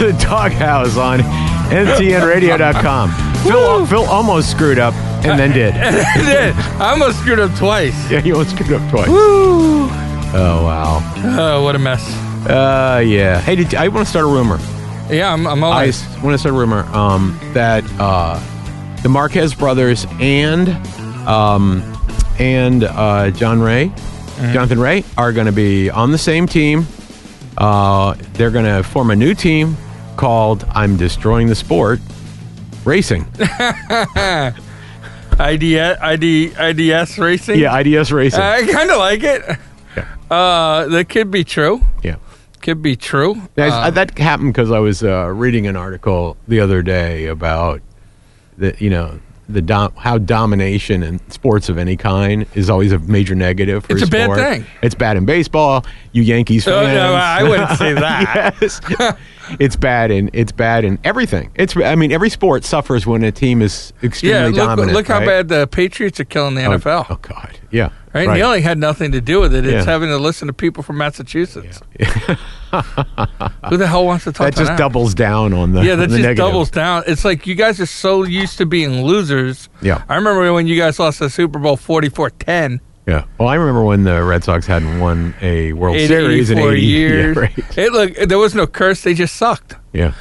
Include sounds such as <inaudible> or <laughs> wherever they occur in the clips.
To the DawgHouse on ntnradio.com. Phil, Phil almost screwed up and then <laughs> did. I almost screwed up twice. Yeah, you almost screwed up twice. Woo! Oh, wow. Oh, what a mess. Uh, yeah. Hey, did, I want to start a rumor. Yeah, I'm, I'm I always. want to start a rumor um, that uh, the Marquez brothers and um, and uh, John Rea, Mm-hmm. Jonathan Rea, are going to be on the same team. Uh, they're going to form a new team called "I'm Destroying the Sport Racing." <laughs> IDS, ID, IDS racing. yeah, IDS Racing. I kind of like it. Yeah. Uh, that could be true. yeah. Could be true. Guys, Uh, that happened because I was uh, reading an article the other day about the you know the dom- how domination in sports of any kind is always a major negative for It's a bad sport. thing. It's bad in baseball. You Yankees Oh, fans. no, I wouldn't say <laughs> that. yes. <laughs> it's bad in it's bad in everything. It's I mean every sport suffers when a team is extremely yeah, look, dominant. look how right? bad the Patriots are killing the Oh, NFL. Oh, God, yeah, Right? He only had nothing to do with it. It's Yeah. having to listen to people from Massachusetts. Who the hell wants to <laughs> talk about? that just them? doubles down on the Yeah, that the just negative. doubles down. It's like you guys are so used to being losers. Yeah. I remember when you guys lost the Super Bowl 44-10. Yeah. Well, I remember when the Red Sox hadn't won a World in Series in 80 <laughs> years. Yeah, right. It look there was no curse. They just sucked. yeah.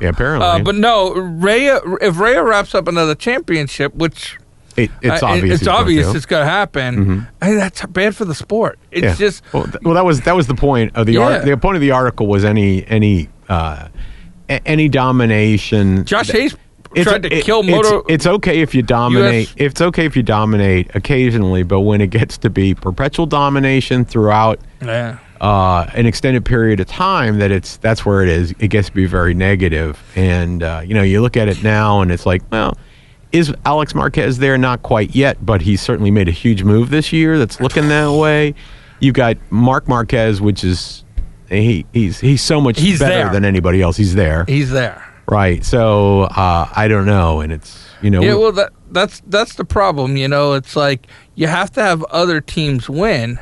Yeah, apparently. <laughs> Uh, but no, Rea. If Rea wraps up another championship, which it, it's uh, obvious. it's obvious to. it's going to happen. I mean, that's bad for the sport. It's Yeah. just well, th- well, that was that was the point of the Yeah. art. The point of the article was any any uh, a- any domination. Josh that- Hayes it's- tried to it- kill it's-. It's, okay if you dominate. US It's okay if you dominate occasionally, but when it gets to be perpetual domination throughout yeah. uh, an extended period of time that it's that's where it is. It gets to be very negative. negative, and uh, you know you look at it now, and it's like, well, is Alex Marquez there? Not quite yet, but he's certainly made a huge move this year. That's looking that way. You've got Marc Marquez, which is he he's he's so much He's better there. than anybody else. He's there, He's there. Right? So uh, I don't know, and it's you know Yeah, well, that that's that's the problem. You know, it's like you have to have other teams win,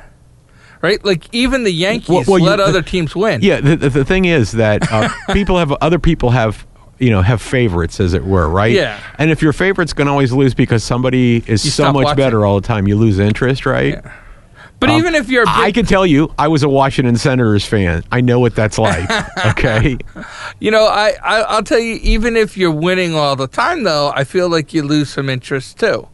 right? Like even the Yankees Well- well, you- let the- other teams win. Yeah, the, the, the thing is that uh, <laughs> people have other people have you know have favorites as it were, right? Yeah. And if your favorite's going to always lose because somebody is You so much watching. better all the time, you lose interest, right? But Um, even if you're, a big, I can tell you, I was a Washington Senators fan. I know what that's like. <laughs> Okay. you know, I, I I'll tell you, even if you're winning all the time, though, I feel like you lose some interest too.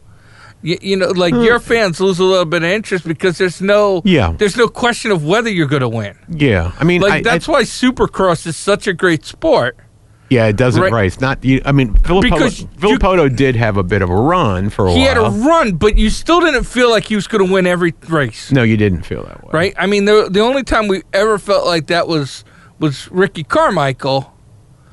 You, you know, like your fans lose a little bit of interest because there's no Hmm. Yeah. there's no question of whether you're going to win. yeah. I mean, Like I, that's I, why Supercross is such a great sport. Yeah, it doesn't Right. right. Not. You, I mean, Filippo, Filippo did have a bit of a run for a He while. had a run, but you still didn't feel like he was going to win every race. no, you didn't feel that way, right? I mean, the the only time we ever felt like that was was Ricky Carmichael.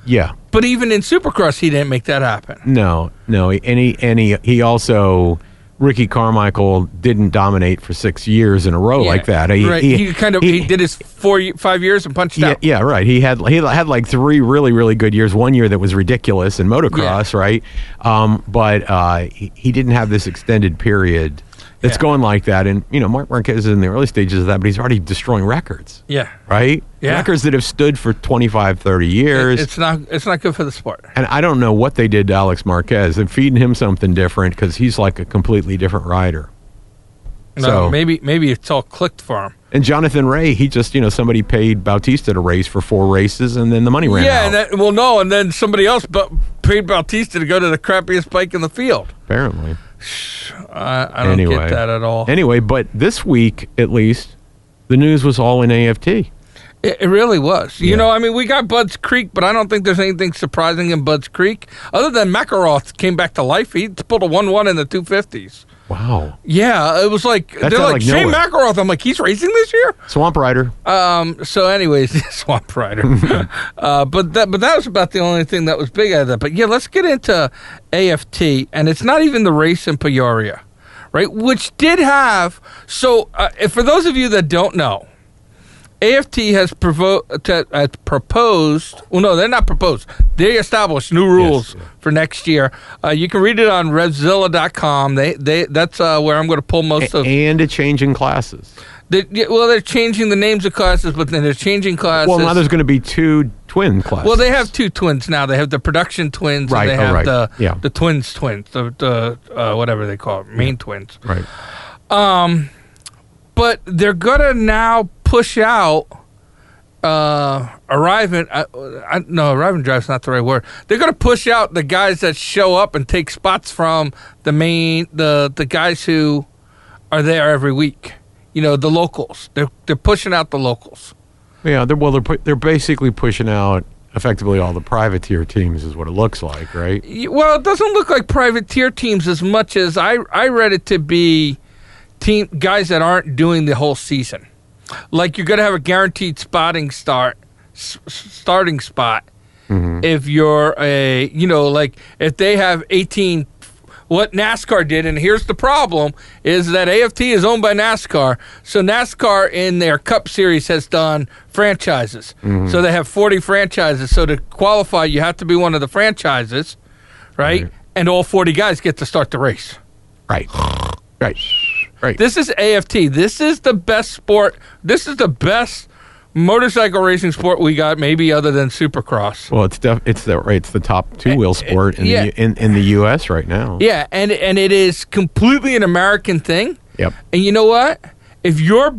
Yeah. But even in Supercross, he didn't make that happen. No, no, and he and he, he also Ricky Carmichael didn't dominate for six years in a row Yeah, like that. He, right? He, kind of he, did his four five years and punched Yeah, out. yeah, right. He had he had like three really really good years. One year that was ridiculous in motocross, right? Um, but uh, he, he didn't have this extended period that's Yeah. going like that. And you know, Marc Marquez is in the early stages of that, but he's already destroying records, Yeah, right? Yeah. Records that have stood for 25, 30 years. it's not it's not good for the sport. And I don't know what they did to Alex Marquez. They're feeding him something different because he's like a completely different rider. No, So- maybe maybe it's all clicked for him. And Jonathan Rea, he just, you know, somebody paid Bautista to race for four races and then the money ran yeah, out. and that, well, no, and then somebody else paid Bautista to go to the crappiest bike in the field. apparently. I I don't Anyway. get that at all. Anyway, but this week, at least, the news was all in AFT. It, it really was. You Yeah. know, I mean, we got Budds Creek, but I don't think there's anything surprising in Budds Creek other than McElrath came back to life. He pulled a one-one in the two fifties. Wow. Yeah, it was like That they're like, like Shane nowhere. McElrath. I'm like, he's racing this year. Swamp Rider. Um. So, anyways, <laughs> Swamp Rider. <laughs> uh, but that but that was about the only thing that was big out of that. But yeah, let's get into AFT, and it's not even the race in Peoria, right? Which did have. So, uh, for those of you that don't know. AFT has provo- to, uh, proposed. Well, no, they're not proposed. They established new rules yeah. for next year. Uh, you can read it on RevZilla.com. They, they, that's uh, where I'm going to pull most of. and a change in classes. They, yeah, well, they're changing the names of classes, but then they're changing classes. Well, now there's going to be two twin classes. Well, they have two twins now. They have the production twins, Right, and they oh, have right. the Yeah. the twins twins, the, the uh, whatever they call it, main twins. right. Um, But they're gonna now push out uh arrive and uh, I, no arriving drive's not the right word they're gonna push out the guys that show up and take spots from the main the the guys who are there every week you know the locals they're they're pushing out the locals Yeah, they're well, they're pu- they're basically pushing out effectively all the privateer teams, is what it looks like, right? Well, it doesn't look like privateer teams as much as I I read it to be team guys that aren't doing the whole season. Like you're going to have a guaranteed spotting start s- starting spot. Mm-hmm. If you're a you know like if they have 18 what NASCAR did and here's the problem is that AFT is owned by NASCAR so NASCAR in their cup series has done franchises. Mm-hmm. So they have 40 franchises so to qualify you have to be one of the franchises right, Right. and all 40 guys get to start the race. Right, right, right. this is AFT. This is the best sport. This is the best motorcycle racing sport we got, maybe other than Supercross. well, it's def- it's the right, it's the top two wheel eh, eh, sport in yeah. the in, in the U.S. right now. Yeah, and and it is completely an American thing. Yep. And you know what? If your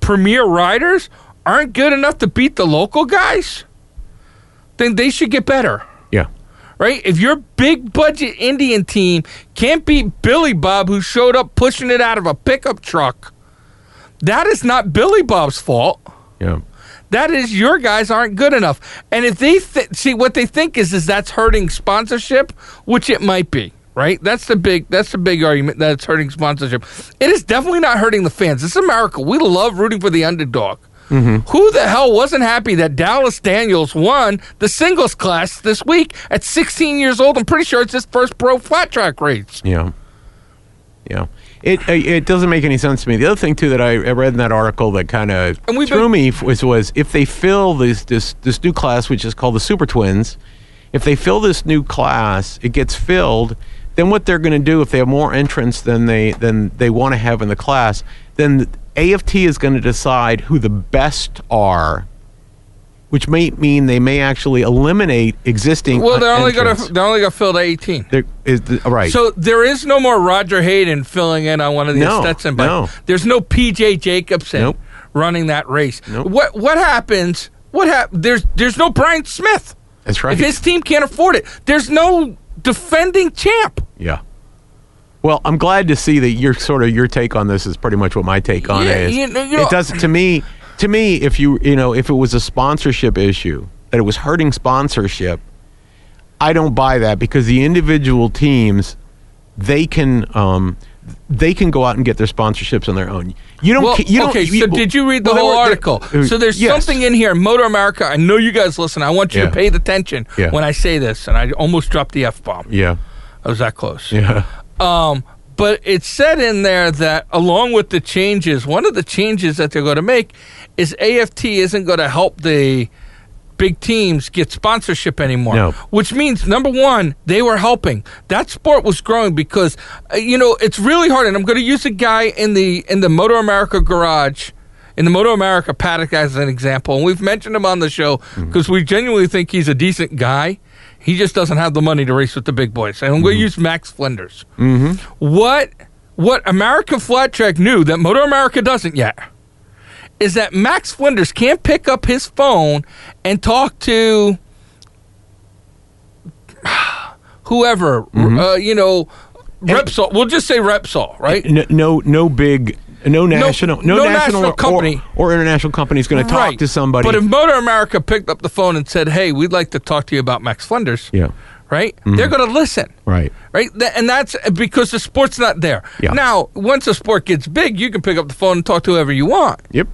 premier riders aren't good enough to beat the local guys, then they should get better. Right? If your big budget Indian team can't beat Billy Bob, who showed up pushing it out of a pickup truck, that is not Billy Bob's fault. Yeah. That is your guys aren't good enough. And if they th- see what they think is is that's hurting sponsorship, which it might be, right? That's the big that's the big argument that it's hurting sponsorship. It is definitely not hurting the fans. It's America. We love rooting for the underdog. Who the hell wasn't happy that Dallas Daniels won the singles class this week at 16 years old? I'm pretty sure it's his first pro flat track race. Yeah. Yeah. It uh, it doesn't make any sense to me. The other thing too that I, I read in that article that kind of threw been- me was was if they fill this this this new class which is called the Super Twins, if they fill this new class, it gets filled. Then what they're going to do if they have more entrants than they than they want to have in the class, then AFT is going to decide who the best are, which may mean they may actually eliminate existing. Well, they're only gonna they're only gonna fill to 18. There is the, right. So there is no more Roger Hayden filling in on one of these No, Stetson bikes. no. There's no PJ Jacobson Nope. running that race. Nope. What what happens? What hap- There's there's no Bryan Smith. That's right. If his team can't afford it, there's no defending champ. Yeah. Well, I'm glad to see that your sort of your take on this is pretty much what my take on Yeah, it is. you know- you it does to me. To me, if you you know if it was a sponsorship issue that it was hurting sponsorship, I don't buy that because the individual teams they can um, they can go out and get their sponsorships on their own. You don't. Well, you don't okay, so did you read the well, whole were- article? uh, so there's yes. something in here, MotoAmerica. I know you guys listen. I want you Yeah. to pay attention Yeah. when I say this, and I almost dropped the f bomb. Yeah. I was that close. Yeah. Um, but it said in there that along with the changes, one of the changes that they're going to make is AFT isn't going to help the big teams get sponsorship anymore. No. Which means number one, they were helping. That sport was growing because uh, you know it's really hard. And I'm going to use a guy in the in the MotoAmerica garage. In the Moto America paddock, as an example, and we've mentioned him on the show because we genuinely think he's a decent guy. He just doesn't have the money to race with the big boys. And going to mm-hmm. use Max Flinders. Mm-hmm. What what American Flat Track knew that MotoAmerica doesn't yet is that Max Flinders can't pick up his phone and talk to whoever, mm-hmm. uh, you know, Repsol. We'll just say Repsol, right? No, no, no big, no national, no, no national, national or- company. or, international company is going to talk right. to somebody. But if MotoAmerica picked up the phone and said, "Hey, we'd like to talk to you about Max Flinders," yeah, right? They're going to listen. right. right? And that's because the sport's not there. Yeah. Now, once a sport gets big, you can pick up the phone and talk to whoever you want, Yep.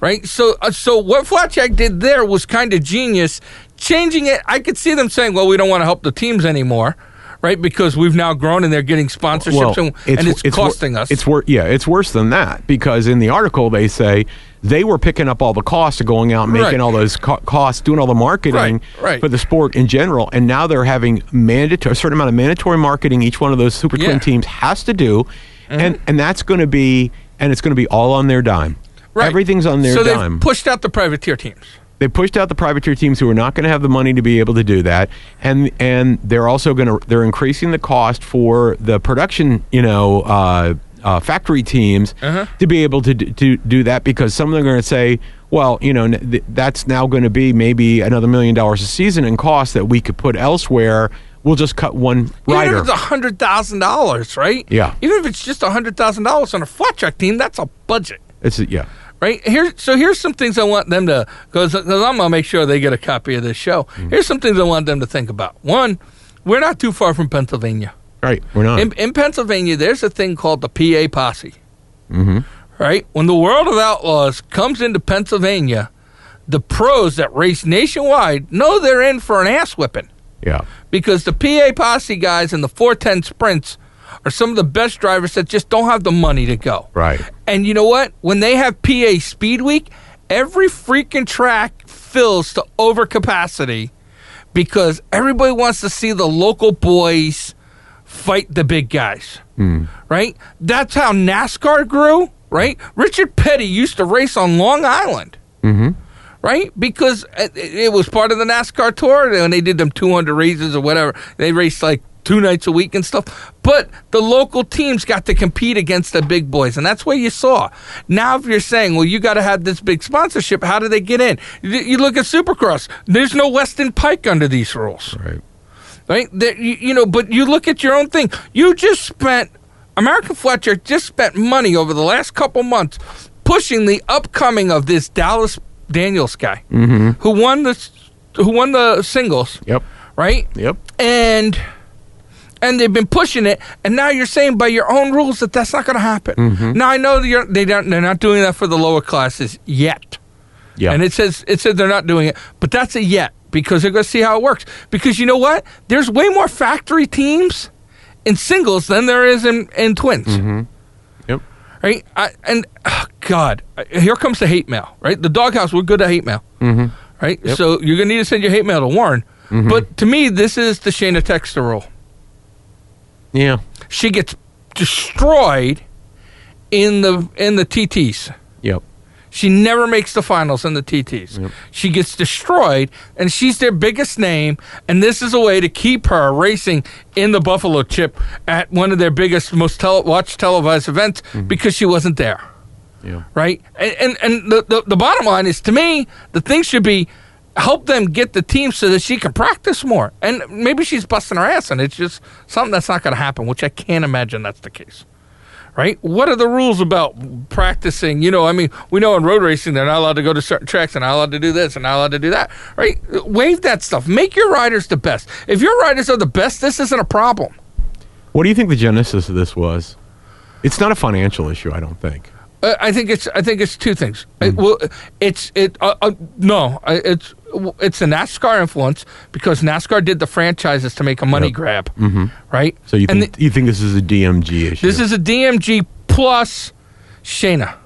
right? So, uh, so what Flat Track did there was kind of genius. Changing it, I could see them saying, "Well, we don't want to help the teams anymore." Right, because we've now grown and they're getting sponsorships, and, and it's, wor- costing us. It's wor- yeah, it's worse than that because in the article they say they were picking up all the costs of going out and making Right. all those co- costs, doing all the marketing Right, right. for the sport in general, and now they're having mandatory a certain amount of mandatory marketing. Each one of those Super Yeah. Mm-hmm. Twin teams has to do, and and that's going to be and it's going to be all on their dime. Right. Everything's on their so dime. they've pushed out the privateer teams. They pushed out the privateer teams who are not going to have the money to be able to do that, and and they're also going to they're increasing the cost for the production, you know. Uh, uh, factory teams Uh-huh. to be able to, d- to do that because some of them are going to say, well, you know, th- that's now going to be maybe another million dollars a season in cost that we could put elsewhere. We'll just cut one rider. Even if it's a hundred thousand dollars, right? Yeah. Even if it's just a hundred thousand dollars on a flat track team, that's a budget. It's yeah. Right here so here's some things i want them to because i'm to make sure they get a copy of this show Mm-hmm. here's some things i want them to think about one we're not too far from pennsylvania Right. We're not. in, in pennsylvania there's a thing called the pa posse mm-hmm. right when the world of outlaws comes into pennsylvania the pros that race nationwide know they're in for an ass whipping Yeah. because the PA posse guys in the 410 sprints are some of the best drivers that just don't have the money to go. Right. And you know what? When they have PA Speed Week, every freaking track fills to overcapacity because everybody wants to see the local boys fight the big guys. Right? That's how NASCAR grew, right? Richard Petty used to race on Long Island Mm-hmm. right? Because it, it was part of the NASCAR tour, and they did them 200 races or whatever. They raced like two nights a week and stuff. But the local teams got to compete against the big boys, and that's what you saw. Now, if you're saying, well, you got to have this big sponsorship, how do they get in? You, look at Supercross. There's no Weston Peick under these rules Right. right? You, you know, but you look at your own thing. You just spent American Flat Track just spent money over the last couple months pushing the upcoming of this Dallas Daniels guy mm-hmm. who won the who won the singles, Yep. right? Yep. And and they've been pushing it, and now you're saying by your own rules that that's not going to happen. Mm-hmm. Now I know that you're, they don't, they're not doing that for the lower classes yet. Yeah. And it says it said they're not doing it, but that's a yet because they're going to see how it works. Because you know what? There's way more factory teams in singles than there is in in twins. Mm-hmm. Yep. Right? I, and oh, God, here comes the hate mail. Right? The DawgHouse. We're good at hate mail. Mm-hmm. Right? So you're going to need to send your hate mail to Warren. Mm-hmm. But to me, this is the Shayna Texter rule. Yeah. She gets destroyed in the in the TTs. Yep. She never makes the finals in the TTs. Yep. She gets destroyed, and she's their biggest name. And this is a way to keep her racing in the Buffalo Chip at one of their biggest, most tele- watched televised events mm-hmm. because she wasn't there, Yeah. right? And and, and the, the the bottom line is, to me, the thing should be help them get the team so that she can practice more. And maybe she's busting her ass, and it's just something that's not going to happen, which I can't imagine that's the case right? What are the rules about practicing? You know, I mean, we know in road racing they're not allowed to go to certain tracks, and not allowed to do this, and not allowed to do that, right? Waive that stuff. Make your riders the best. If your riders are the best, this isn't a problem. What do you think the genesis of this was? It's not a financial issue, I don't think. Uh, I think it's. I think it's two things. It, well, it's it. Uh, uh, no, it's it's a NASCAR influence because NASCAR did the franchises to make a money Yep. grab, mm-hmm. right? So you And think you think this is a DMG issue? This is a DMG plus Shayna.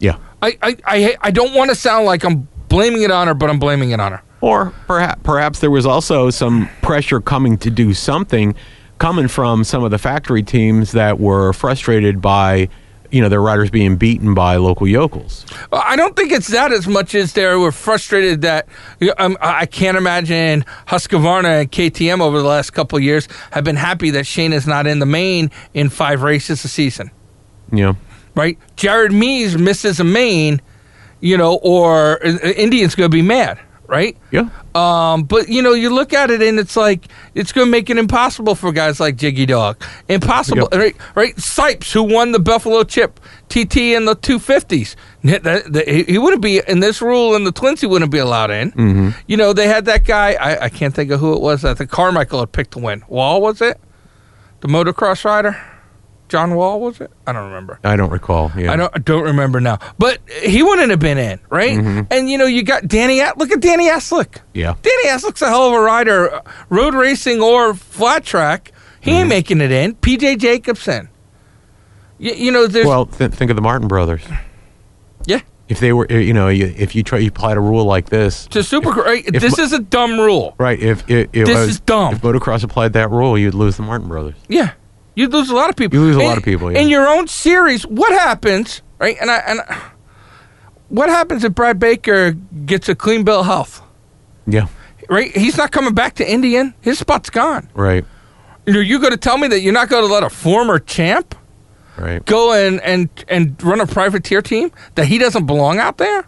yeah. I I I, I don't want to sound like I'm blaming it on her, but I'm blaming it on her. Or perhaps perhaps there was also some pressure coming to do something coming from some of the factory teams that were frustrated by you know their riders being beaten by local yokels. I don't think it's that as much as they were frustrated that um, I can't imagine Husqvarna and KTM over the last couple of years have been happy that Shayna is not in the main in five races a season, know. right? Jared Mees misses a main, you know, or uh, Indian's going to be mad, right? Yeah. Um, but you know, you look at it and it's like it's going to make it impossible for guys like Jiggy Dog. Impossible, Yep. right? Right? Sipes, who won the Buffalo Chip TT in the two fifties, he wouldn't be in this rule, and the Twins he wouldn't be allowed in. Mm-hmm. You know, they had that guy. I, I can't think of who it was. I think Carmichael had picked to win. Wall was it? The motocross rider, John Wall was it? I don't remember. I don't recall. Yeah. I don't I don't remember now, but he wouldn't have been in, right? And you know, you got Danny. Look at Danny Eslick. Yeah. Danny Eslick's a hell of a rider, road racing or flat track. He ain't making it in. PJ Jacobson. You, you know, there's Well, th- think of the Martin brothers. yeah. If they were, you know, you, if you try, you applied a rule like this, To super, right? if this mo- is a dumb rule. right? If, if, if This uh, is dumb. If motocross applied that rule, you'd lose the Martin brothers. Yeah, you lose a lot of people. You lose a In- lot of people, yeah. in your own series. What happens, right? And I and I- what happens if Brad Baker gets a clean bill of health, Yeah. right? He's not coming back to Indian. His spot's gone. Right. Are you going to tell me that you're not going to let a former champ Right. go and, and, and run a privateer team that he doesn't belong out there?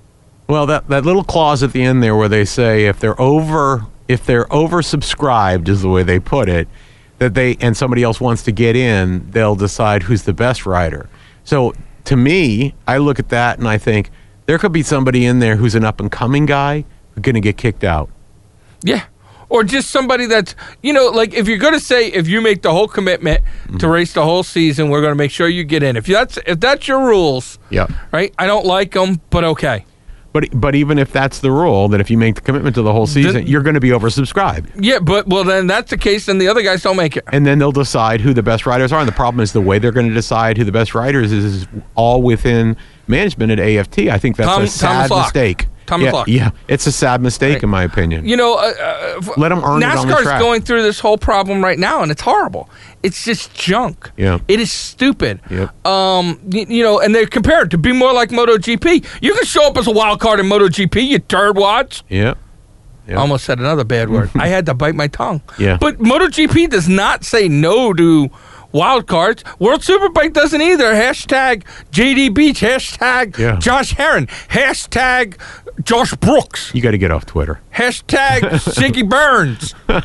Well, that that little clause at the end there where they say if they're over if they're oversubscribed is the way they put it, that they and somebody else wants to get in, they'll decide who's the best rider. So to me, I look at that and I think there could be somebody in there who's an up and coming guy who's going to get kicked out. Yeah. Or just somebody that's, you know, like if you're going to say if you make the whole commitment Mm-hmm. to race the whole season, we're going to make sure you get in. If that's if that's your rules, Yeah. right? I don't like them, but okay. But but even if that's the rule, that if you make the commitment to the whole season, Then- you're going to be oversubscribed. Yeah, but well then that's the case then the other guys don't make it. and then they'll decide who the best riders are. And the problem is the way they're going to decide who the best riders is, is all within management at AFT. I think that's Tom- a sad Lock. mistake. Thomas yeah, yeah, it's a sad mistake Right. in my opinion. You know, uh, uh, Let 'em earn it on the NASCAR's track. going through this whole problem right now, and it's horrible. It's just junk. Yeah. it is stupid. Yep. Um, y- you know, and they compare it to be more like MotoGP. You can show up as a wild card in MotoGP, you turd watch. yeah, yeah. Almost said another bad word. <laughs> I had to bite my tongue. Yeah. But MotoGP does not say no to wild cards. World Superbike doesn't either. Hashtag JD Beach. Hashtag Yeah. Josh Herrin. Hashtag Josh Brooks. You got to get off Twitter. Hashtag <laughs> Ziggy Burns. <laughs>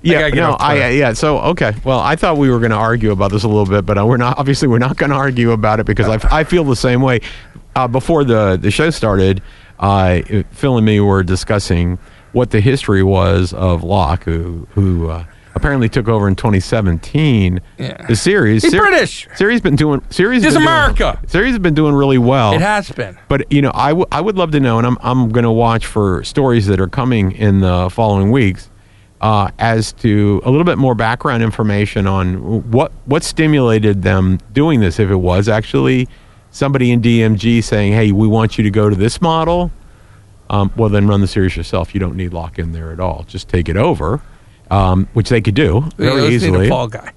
Yeah, get no, off I yeah. So okay, well, I thought we were going to argue about this a little bit, but uh, we're not. Obviously, we're not going to argue about it because I, I feel the same way. Uh, before the the show started, uh, Phil and me were discussing what the history was of Lock, who who uh, apparently took over in 2017. Yeah. The series, He's Ser- British. Series been doing. Series doing- America. series has been doing really well. It has been. But you know, I, w- I would love to know, and I'm I'm going to watch for stories that are coming in the following weeks, uh, as to a little bit more background information on what what stimulated them doing this. If it was actually somebody in DMG saying, "Hey, we want you to go to this model," um, well, then run the series yourself. You don't need Lock in there at all. Just take it over, um, which they could do very a easily. fall guy.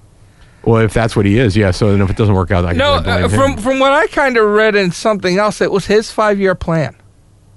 Well, if that's what he is, yeah. So then, if it doesn't work out, I No, can blame uh, him. from from what I kind of read in something else, it was his five year plan.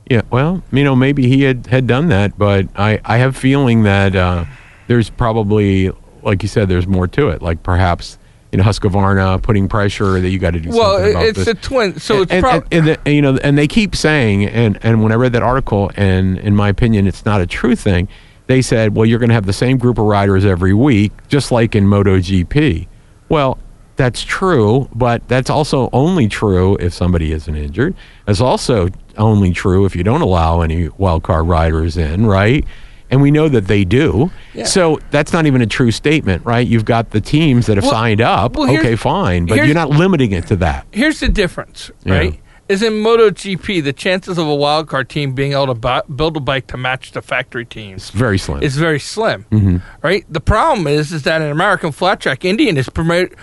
Yeah, well, you know, maybe he had, had done that, but I, I have feeling that uh, there's probably, like you said, there's more to it. Like perhaps, you know, Husqvarna putting pressure that you got to do Well, something about it's this. a twin, so it's and, probably and, and, the- you know, and they keep saying, and, and when I read that article, and in my opinion, it's not a true thing. They said, well, you're going to have the same group of riders every week, just like in MotoGP. Well, that's true, but that's also only true if somebody isn't injured. It's also only true if you don't allow any wild card riders in, right? And we know that they do. Yeah. So that's not even a true statement, right? You've got the teams that have Well- signed up. well, okay, fine, but you're not limiting it to that. here's the difference, Yeah. Is in MotoGP, the chances of a wild card team being able to bu- build a bike to match the factory teams It's very slim. is very slim, Mm-hmm. right? The problem is, is that an American flat track Indian is promote,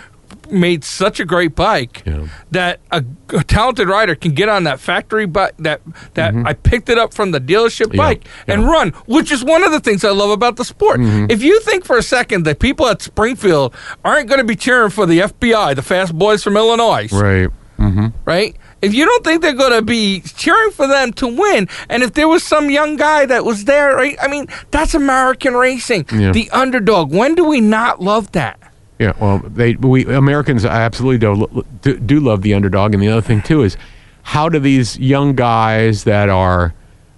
made such a great bike Yeah. that a, a talented rider can get on that factory bike that that I picked it up from the dealership Mm-hmm. Bike and. Mm-hmm. run, which is one of the things I love about the sport. If you think for a second that people at Springfield aren't going to be cheering for the FBI, the fast boys from Illinois, right. Mm-hmm. right? If you don't think they're going to be cheering for them to win, and if there was some young guy that was there, right? I mean, that's American racing, Yeah. the underdog. When do we not love that? Yeah, well, they we Americans absolutely do, do do love the underdog, and the other thing too is how do these young guys that are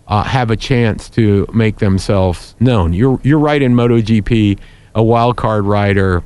uh, have a chance to make themselves known? You're you're right in MotoGP, a wild card rider.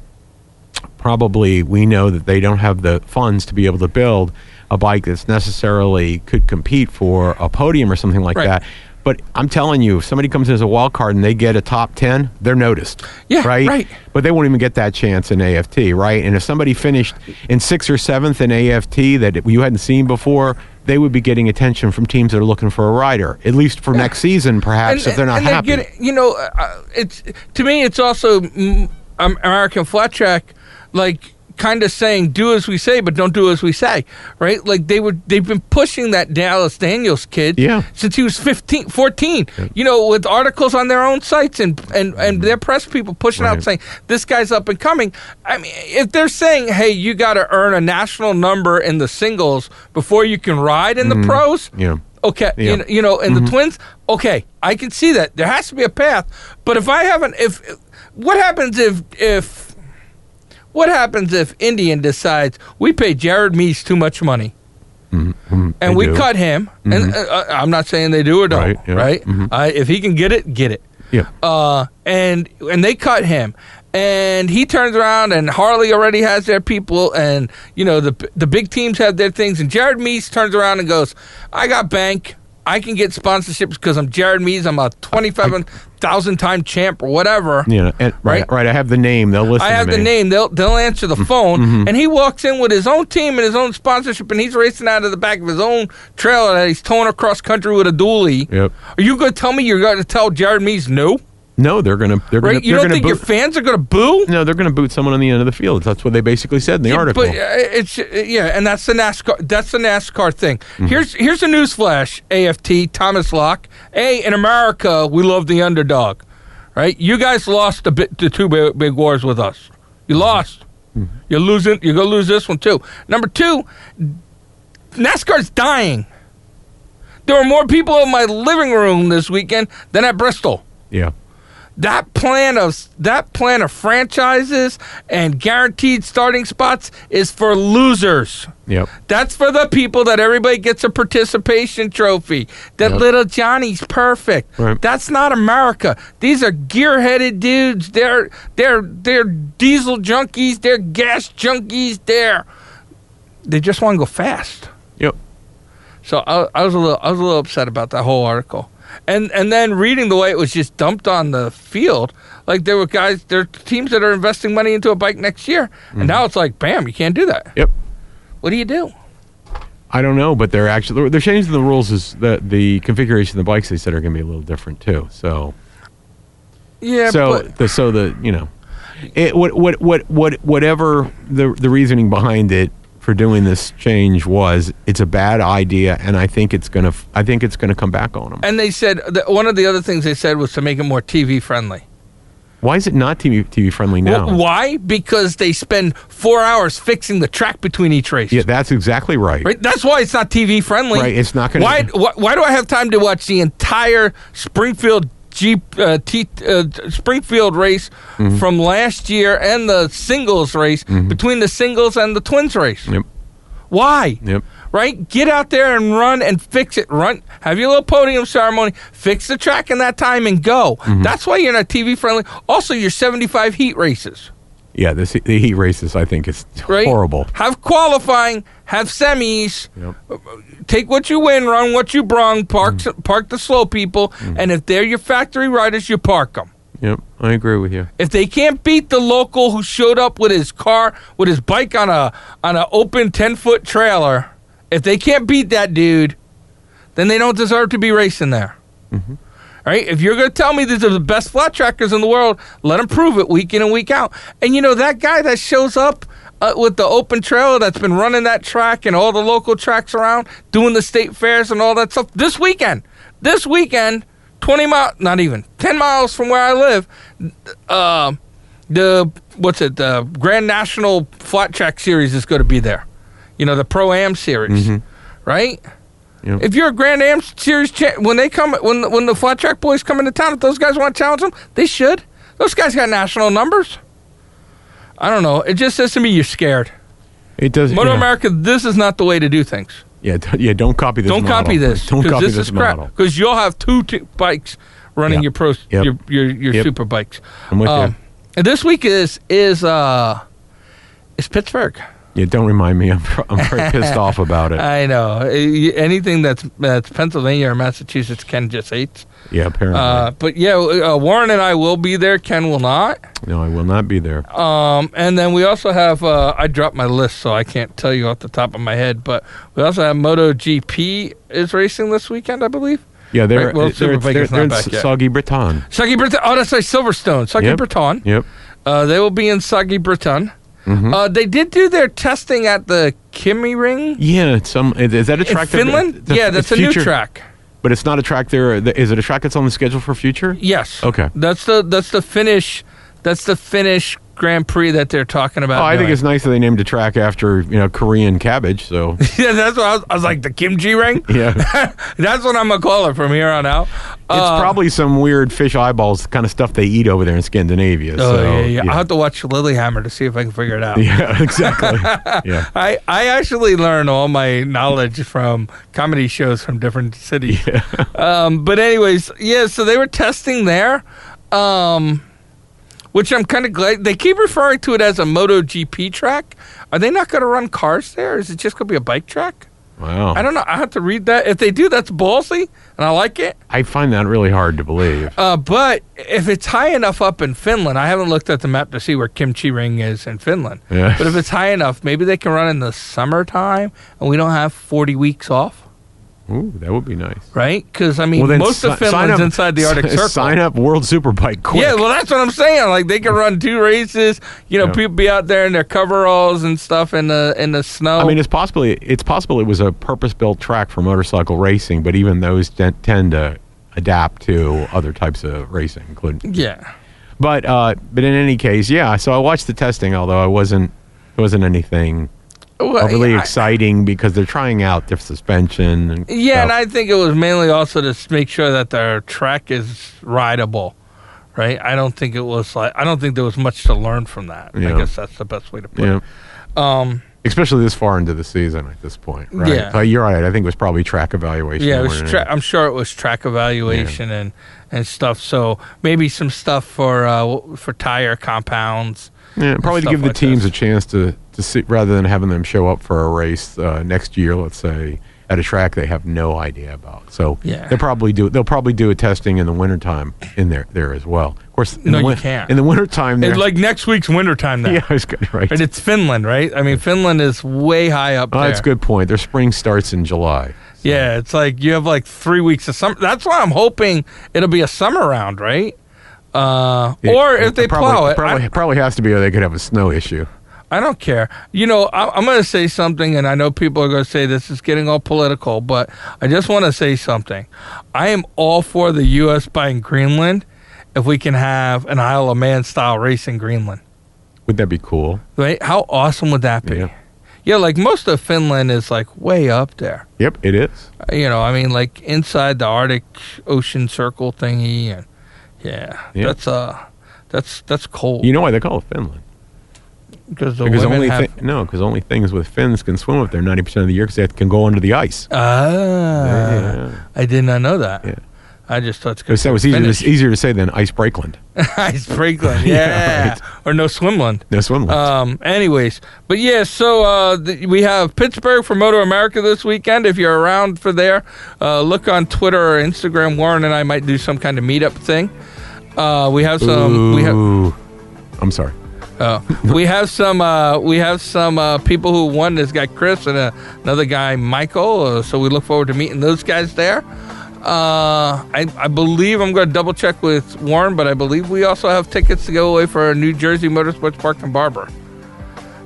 Probably we know that they don't have the funds to be able to build a bike that's necessarily could compete for a podium or something like Right. that. But I'm telling you, if somebody comes in as a wild card and they get a top ten, they're noticed. Yeah, right. right. But they won't even get that chance in AFT, right? And if somebody finished in sixth or seventh in AFT that you hadn't seen before, they would be getting attention from teams that are looking for a rider, at least for next season, perhaps, if they're not and happy. Get, you know, uh, it's to me, it's also mm, um, American flat track, like kind of saying "do as we say, but don't do as we say," right? Like they were, they've been pushing that Dallas Daniels kid, Yeah. since he was 15, 14, You know, with articles on their own sites and and and mm-hmm. their press people pushing out saying this guy's up and coming. I mean, if they're saying, "Hey, you got to earn a national number in the singles before you can ride in the mm-hmm. pros," Yeah. Okay, Yeah. you, know, you know, and the mm-hmm. twins. Okay, I can see that there has to be a path. But if I haven't, if what happens if if what happens if Indian decides we pay Jared Mees too much money Mhm. and They we do. cut him? And uh, I'm not saying they do or don't. Right, yeah. Right? Mhm. Uh, if he can get it, get it. Yeah. Uh, and and they cut him, and he turns around, and Harley already has their people, and you know the the big teams have their things, and Jared Mees turns around and goes, "I got bank." I can get sponsorships because I'm Jared Mees. I'm a 25,000 time champ or whatever. Yeah, and, right, Right? right. I have the name. They'll listen. I have the me. name. They'll they'll answer the mm-hmm. phone, mm-hmm. and he walks in with his own team and his own sponsorship, and he's racing out of the back of his own trailer that he's towing across country with a dually. Yep. Are you going to tell me you're going to tell Jared Mees no? No, they're gonna. They're Right? gonna. you they're don't think boot, your fans are going to boo? No, they're gonna boot someone on the end of the field. That's what they basically said in the Yeah, article. But uh, it's uh, yeah, and that's the NASCAR. That's the NASCAR thing. Here's here's a newsflash. AFT Thomas Lock. A in America, we love the underdog. Right? You guys lost the bit the two big, big wars with us. You lost. You're losing. You're gonna lose this one too. Number two, NASCAR's dying. There were more people in my living room this weekend than at Bristol yeah. That plan of that plan of franchises and guaranteed starting spots is for losers. Yep. That's for the people that everybody gets a participation trophy. That Yep. little Johnny's perfect. Right. That's not America. These are gear-headed dudes. They're they're they're diesel junkies. They're gas junkies. They're they just want to go fast. Yep. So I, I was a little I was a little upset about that whole article, and and then reading the way it was just dumped on the field, like there were guys, there are teams that are investing money into a bike next year, and mm-hmm. now it's like, bam, you can't do that. Yep. What do you do? I don't know, but they're actually they're changing the rules. Is the the configuration of the bikes they said are going to be a little different too. So Yeah, so but the so the you know it, what what what what whatever the the reasoning behind it for doing this change was it's a bad idea and I think it's gonna I think it's gonna come back on them. and they said that one of the other things they said was to make it more TV friendly. Why is it not TV TV friendly now? Wh- Why? Because they spend four hours fixing the track between each race. Yeah, that's exactly right. Right? That's why it's not TV friendly. Right, it's not gonna- Why, why? Why do I have time to watch the entire Springfield Jeep uh, T, uh, Springfield race Mm-hmm. from last year and the singles race between the singles and the twins race? Yep. Why? Yep. Right? Get out there and run and fix it. Run. Have your little podium ceremony. Fix the track in that time and go. Mm-hmm. That's why you're not TV friendly. Also, your 75 heat races. Yeah, this the heat races I think is Right? horrible. Have qualifying. Have semis. Yep. take what you win, run what you brung, park Mm. park the slow people, and if they're your factory riders, you park them. Yep, I agree with you. If they can't beat the local who showed up with his car with his bike on a on an open ten foot trailer, if they can't beat that dude, then they don't deserve to be racing there. Mm-hmm. Right, if you're going to tell me these are the best flat trackers in the world, let them prove it week in and week out. And you know that guy that shows up uh, with the open trailer that's been running that track and all the local tracks around, doing the state fairs and all that stuff this weekend. This weekend, twenty miles, not even ten miles from where I live, uh, the what's it? The Grand National Flat Track Series is going to be there. You know the Pro Am Series, right? Yep. If you're a Grand Am Series when they come when the, when the flat track boys come into town, if those guys want to challenge them, they should. Those guys got national numbers. I don't know. It just says to me you're scared. It does. Moto yeah. America, this is not the way to do things. Yeah, d- yeah. Don't copy this. don't model. copy this. Don't copy this, this, is crap. model. Because you'll have two t- bikes running Yep. your pro Yep. your your, your Yep. super bikes. I'm with Um, and this week is is uh is Pittsburgh. Yeah, don't remind me. I'm I'm very pissed <laughs> off about it. I know anything that's that's Pennsylvania or Massachusetts, Ken just hates. Yeah, apparently. Uh, but yeah, uh, Warren and I will be there. Ken will not. no, I will not be there. Um, and then we also have. Uh, I dropped my list, so I can't tell you off the top of my head. But we also have MotoGP is racing this weekend, I believe. Yeah, they're Right, well, they're, they're, they're in. Soggy Britain. Soggy Britain. Oh, that's like Silverstone. Soggy Yep. Britain. Yep. Uh, they will be in Soggy Britain. Mhm. Uh, they did do their testing at the KymiRing Yeah, it's some is that a in track? that- Finland. the- yeah, that's a new track. But it's not a track there. Is it a track that's on the schedule for future? Yes. Okay. That's the that's the Finnish that's the Finnish Grand Prix that they're talking about. Oh, I think it's nice that they named a track after you know Korean cabbage. So <laughs> yeah, that's what I was, I was like the kimchi ring. yeah, <laughs> that's what I'm gonna call it from here on out. It's Uh, probably some weird fish eyeballs kind of stuff they eat over there in Scandinavia. Oh so, yeah, yeah. I'll have to watch Lilyhammer to see if I can figure it out. yeah, <laughs> exactly. <laughs> yeah, I, I actually learn all my knowledge from comedy shows from different cities. <laughs> Um, but anyways, yeah, so they were testing there, um, which I'm kind of glad. They keep referring to it as a MotoGP track. Are they not going to run cars there? Is it just going to be a bike track? Wow. I don't know. I have to read that. If they do, that's ballsy, and I like it. I find that really hard to believe. Uh, but if it's high enough up in Finland, I haven't looked at the map to see where Kimchi Ring is in Finland. Yeah. But if it's high enough, maybe they can run in the summertime, and we don't have 40 weeks off. Ooh, that would be nice. right? Because I mean, Well, most si- of Finland's up- inside the Arctic <laughs> Circle. Sign up World Superbike quick. Yeah, well, that's what I'm saying. Like they can run two races. You know, Yeah. people be out there in their coveralls and stuff in the in the snow. I mean, it's possibly It's possible it was a purpose-built track for motorcycle racing, but even those t- tend to adapt to other types of racing, including. yeah, But uh, but in any case, yeah. So I watched the testing, although I wasn't it wasn't anything Well, overly I- exciting because they're trying out different suspension. And Yeah, and. I think it was mainly also to make sure that their track is rideable, right? I don't think it was like I don't think there was much to learn from that. I guess that's the best way to put yeah. it. Um, Especially this far into the season at this point, right? Yeah. But you're right. I think it was probably track evaluation. yeah, tra- I'm sure it was track evaluation and and stuff. So maybe some stuff for uh, for tire compounds. Yeah, probably to give the teams this. a chance to to see rather than having them show up for a race uh, next year, let's say at a track they have no idea about. So Yeah. they'll probably do they'll probably do a testing in the wintertime in there there as well. Of course, in No, the you can't. In the wintertime, It's like next week's wintertime now. <laughs> yeah, I was good, right. It's Finland, right? I mean, Finland is way high up Oh, there. that's a good point. Their spring starts in July. Yeah, it's like you have like three weeks of summer. That's why I'm hoping it'll be a summer round, right? Uh, It- or if they probably, plow it, probably, I, probably has to be, or they could have a snow issue. I don't care. You know, I, I'm going to say something, and I know people are going to say this is getting all political, but I just want to say something. I am all for the U.S. buying Greenland if we can have an Isle of Man style race in Greenland. Would that be cool? Right? How awesome would that be? Yeah. Yeah, like most of Finland is like way up there. Yep, it is. you know, I mean, like inside the Arctic Ocean Circle thingy, and yeah, Yeah. that's uh, that's that's cold You know why they call it Finland? because the Because women only have. thi- no, because only things with fins can swim up there ninety percent of the year because they can go under the ice. ah, Yeah. I did not know that. Yeah. I just thought It was, it was easier, to, easier to say than ice breakland. <laughs> Ice Breakland, <laughs> yeah, Yeah, right. Or no swimland. No swim lanes. Um. Anyways, but yeah, so uh, we have Pittsburgh for Moto America this weekend. If you're around for there, uh, look on Twitter or Instagram. Warren and I might do some kind of meetup thing. Uh, we have some. We have. I'm sorry. Uh, <laughs> we have some uh, we have some uh, people who won. This guy Chris and uh, another guy Michael. Uh, so we look forward to meeting those guys there. Uh, I, I believe I'm going to double check with Warren, but I believe we also have tickets to go away for our New Jersey Motorsports Park and Barber.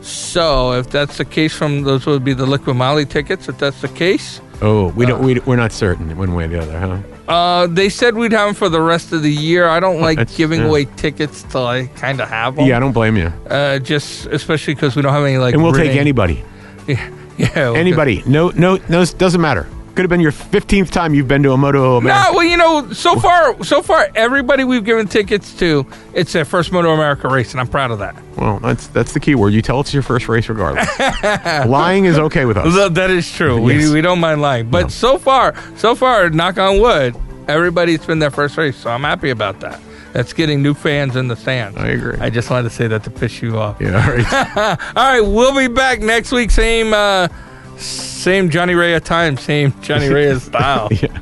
So if that's the case, from those would be the Liqui Moly tickets. If that's the case, Oh, we Uh. don't. We, we're not certain one way or the other, huh? uh, they said we'd have them for the rest of the year. I don't like That's- giving yeah. away tickets till I kind of have them. Yeah, I don't blame you. Uh, just especially because we don't have any like. And we'll take anybody. <laughs> Yeah, we'll Anybody. No, no, no. Doesn't matter. Could have been your fifteenth time you've been to a Moto America. No, well, you know, so far, so far, everybody we've given tickets to, it's their first Moto America race, and I'm proud of that. Well, that's that's the key word. You tell it's your first race regardless. <laughs> Lying is okay with us. That is true. Yes. We, we don't mind lying, but No. so far, so far, knock on wood, everybody's been their first race, so I'm happy about that. That's getting new fans in the stands. I agree. I just wanted to say that to piss you off. Yeah, all right. <laughs> All right, we'll be back next week. Same, uh, same Johnny Ray time, same Johnny Ray <laughs> style. yeah.